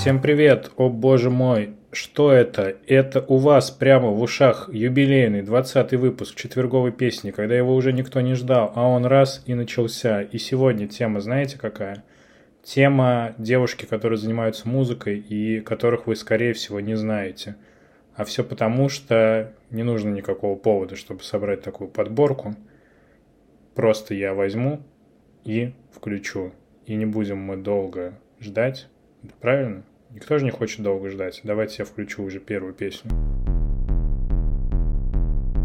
Всем привет! О боже мой! Что это? Это у вас прямо в ушах юбилейный 20 выпуск четверговой песни, когда его уже никто не ждал, а он раз и начался. И сегодня тема знаете какая? Тема девушки, которые занимаются музыкой и которых вы, скорее всего, не знаете. А все потому, что не нужно никакого повода, чтобы собрать такую подборку. Просто я возьму и включу. И не будем мы долго ждать. Правильно? Никто же не хочет долго ждать. Давайте я включу уже первую песню.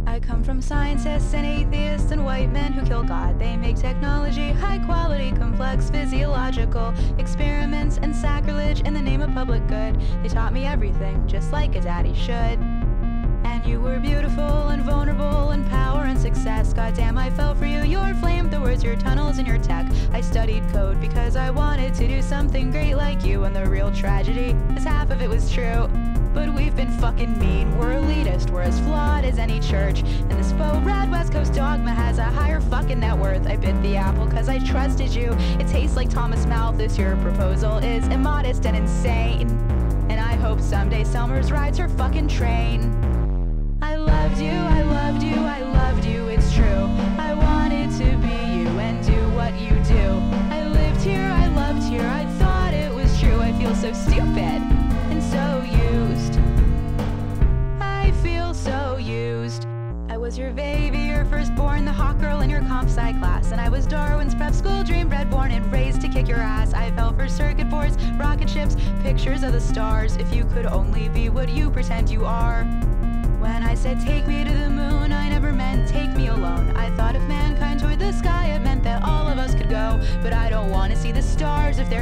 I come from scientists and atheists and white men who kill God. They make technology high quality, complex, physiological experiments and sacrilege in the name of public good. They taught me everything, just like a daddy should. And you were beautiful and vulnerable and power and success. Goddamn, I fell for you. Your flamethrowers, your tunnels, and your tech. I studied code because I wanted to do something great like you. And the real tragedy is half of it was true. But we've been fucking mean. We're elitist. We're as flawed as any church. And this faux red West Coast dogma has a higher fucking net worth. I bit the apple cause I trusted you. It tastes like Thomas Malthus. Your proposal is immodest and insane. And I hope someday Summers rides her fucking train. Was your baby, your firstborn, the hot girl in your comp sci class. And I was Darwin's prep school dream, bred, born, and raised to kick your ass. I fell for circuit boards, rocket ships, pictures of the stars. If you could only be what you pretend you are. When I said take me to the moon, I never meant take me alone. I thought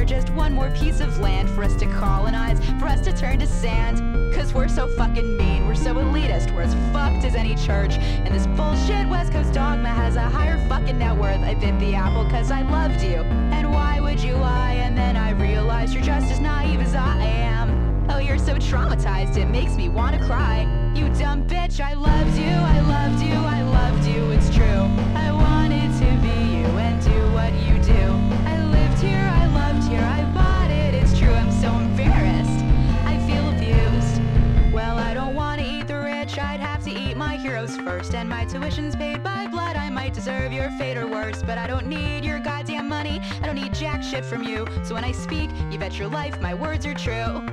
just one more piece of land for us to colonize, for us to turn to sand. Cause we're so fucking mean, we're so elitist, we're as fucked as any church. And this bullshit West Coast dogma has a higher fucking net worth. I bit the apple cause I loved you. And why would you lie? And then I realized you're just as naive as I am. Oh, you're so traumatized, it makes me wanna cry. You dumb bitch, I loved you, I loved you, I loved you, it's true. I wanted worse. But I don't need your goddamn money, I don't need jack shit from you. So when I speak, you bet your life my words are true.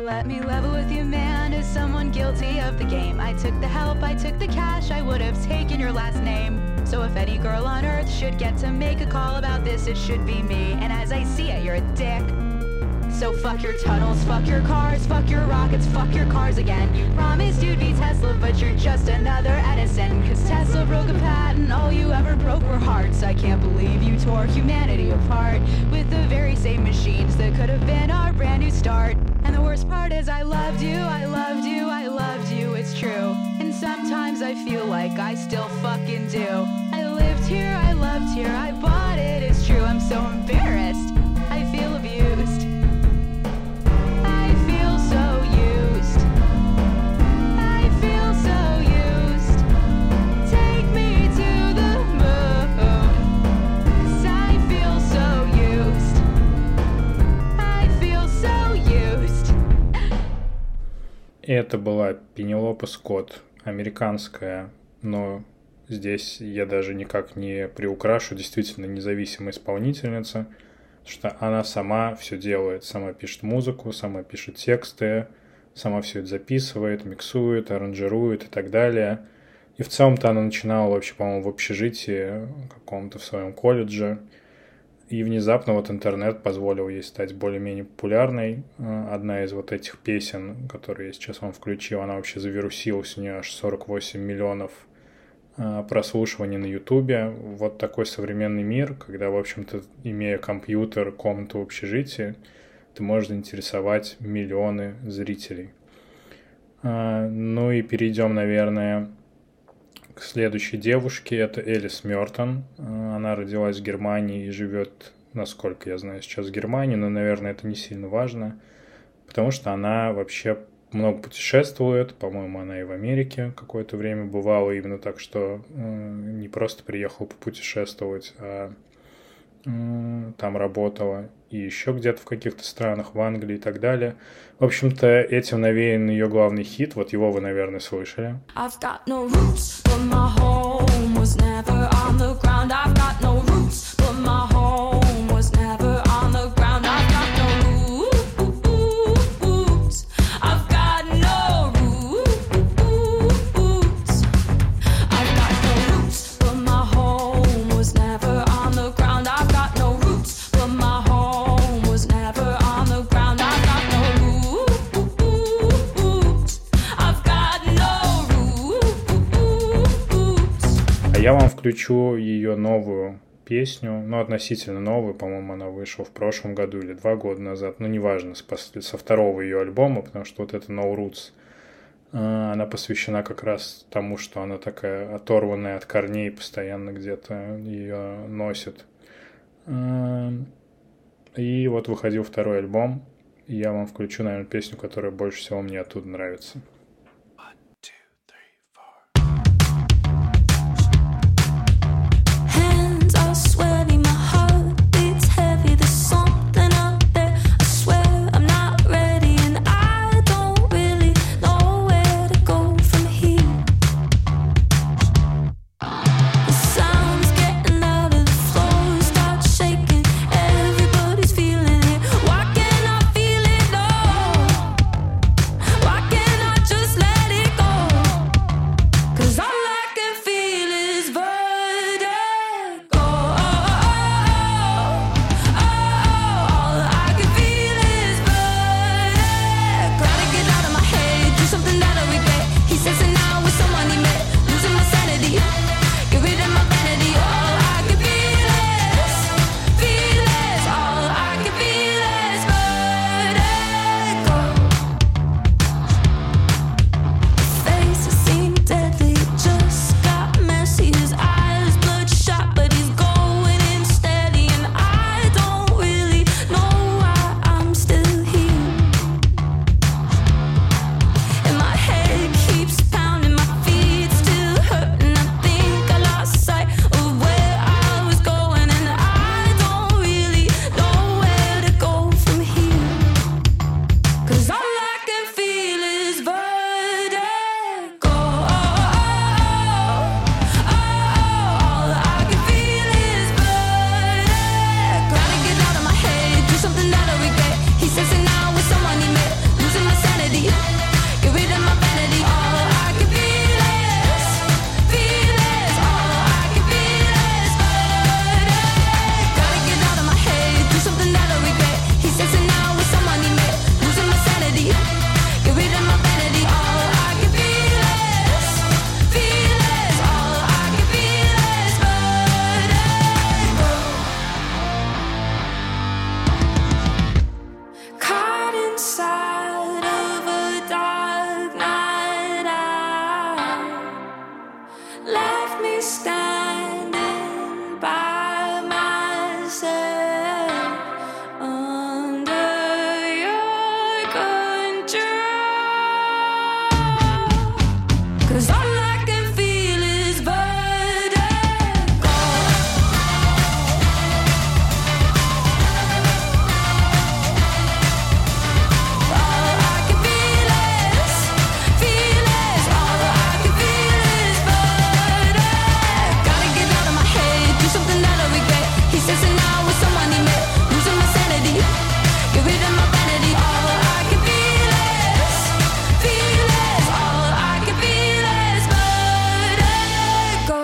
Let me level with you, man, as someone guilty of the game. I took the help, I took the cash, I would have taken your last name. So if any girl on earth should get to make a call about this, it should be me. And as I see it, you're a dick. So fuck your tunnels, fuck your cars, fuck your rockets, fuck your cars again. You promised you'd be Tesla, but you're just another Edison. Cause Tesla broke a patent, all you ever broke were hearts. I can't believe you tore humanity apart with the very same machines that could have been our brand new start. And the worst part is I loved you, I loved you, I loved you, it's true. And sometimes I feel like I still fucking do. I lived here, I loved here, I bought it, it's true. I'm so embarrassed, Это была Пенелопа Скотт, американская, но здесь я даже никак не приукрашу, действительно независимая исполнительница, что она сама все делает, сама пишет музыку, сама пишет тексты, сама все это записывает, миксует, аранжирует и так далее. И в целом-то она начинала вообще, по-моему, в общежитии каком-то в своем колледже. И внезапно вот интернет позволил ей стать более-менее популярной. Одна из вот этих песен, которые я сейчас вам включил, она вообще завирусилась, у нее аж 48 миллионов прослушиваний на Ютубе. Вот такой современный мир, когда, в общем-то, имея компьютер, комнату в общежитии, ты можешь заинтересовать миллионы зрителей. Ну и перейдем, наверное, к следующей девушке. Это Элис Мертон она родилась в Германии и живет, насколько я знаю, сейчас в Германии, но, наверное, это не сильно важно, потому что она вообще много путешествует, по-моему, она и в Америке какое-то время бывала именно так, что э, не просто приехала попутешествовать, а э, там работала и еще где-то в каких-то странах, в Англии и так далее. В общем-то, этим навеян ее главный хит, вот его вы, наверное, слышали. I've got no roots, but my home was never Включу ее новую песню, ну, относительно новую, по-моему, она вышла в прошлом году или два года назад, ну, неважно, со второго ее альбома, потому что вот это No Roots, а, она посвящена как раз тому, что она такая оторванная от корней, постоянно где-то ее носит. А, и вот выходил второй альбом, и я вам включу, наверное, песню, которая больше всего мне оттуда нравится.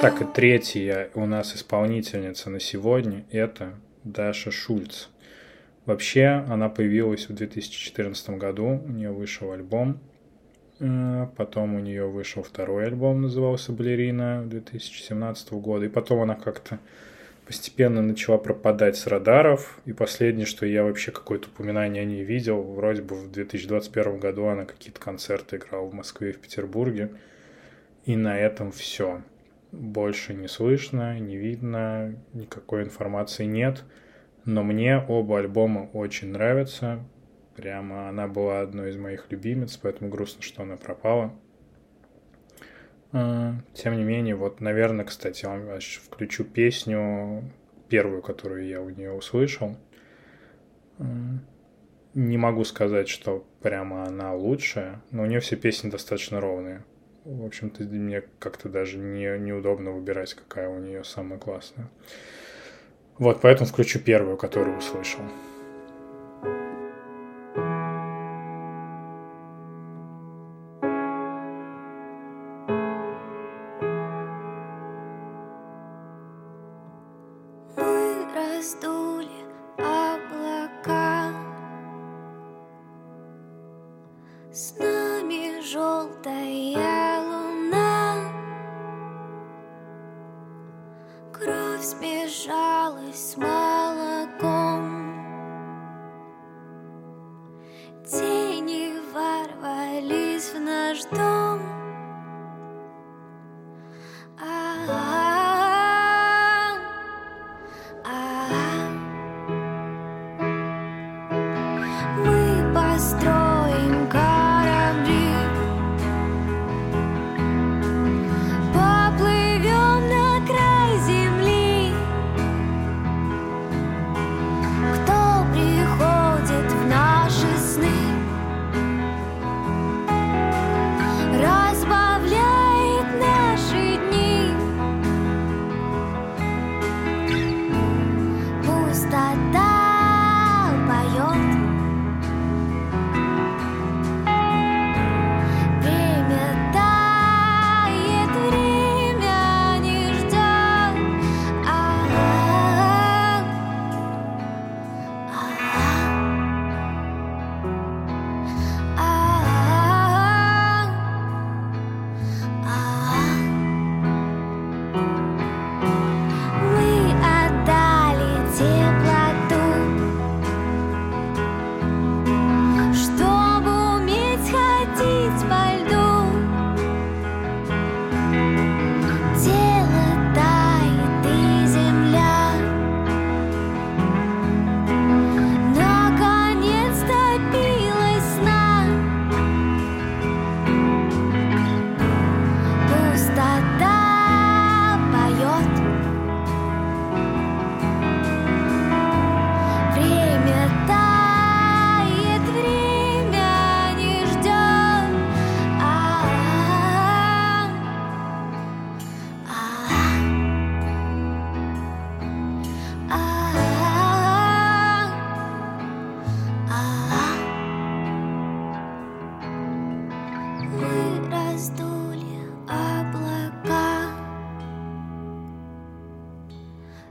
Так, и третья у нас исполнительница на сегодня – это Даша Шульц. Вообще, она появилась в 2014 году, у нее вышел альбом, э, потом у нее вышел второй альбом, назывался «Балерина» 2017 года, и потом она как-то постепенно начала пропадать с радаров, и последнее, что я вообще какое-то упоминание о ней видел, вроде бы в 2021 году она какие-то концерты играла в Москве и в Петербурге, и на этом все больше не слышно, не видно, никакой информации нет. Но мне оба альбома очень нравятся. Прямо она была одной из моих любимец, поэтому грустно, что она пропала. А, тем не менее, вот, наверное, кстати, я вам включу песню, первую, которую я у нее услышал. А, не могу сказать, что прямо она лучшая, но у нее все песни достаточно ровные. В общем-то, мне как-то даже не, неудобно выбирать, какая у нее самая классная. Вот, поэтому включу первую, которую услышал.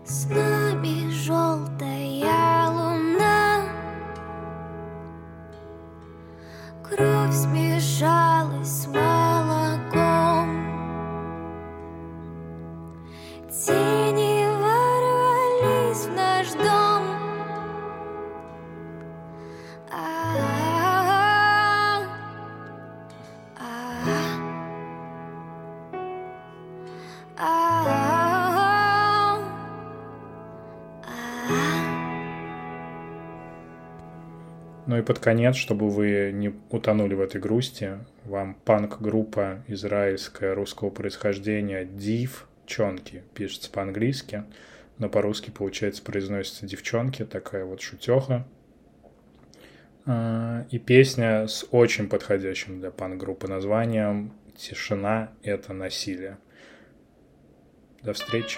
С Ну и под конец, чтобы вы не утонули в этой грусти, вам панк-группа израильская русского происхождения Див Чонки пишется по-английски, но по-русски, получается, произносится девчонки, такая вот шутеха. А, И песня с очень подходящим для панк-группы названием «Тишина — это насилие». До встречи.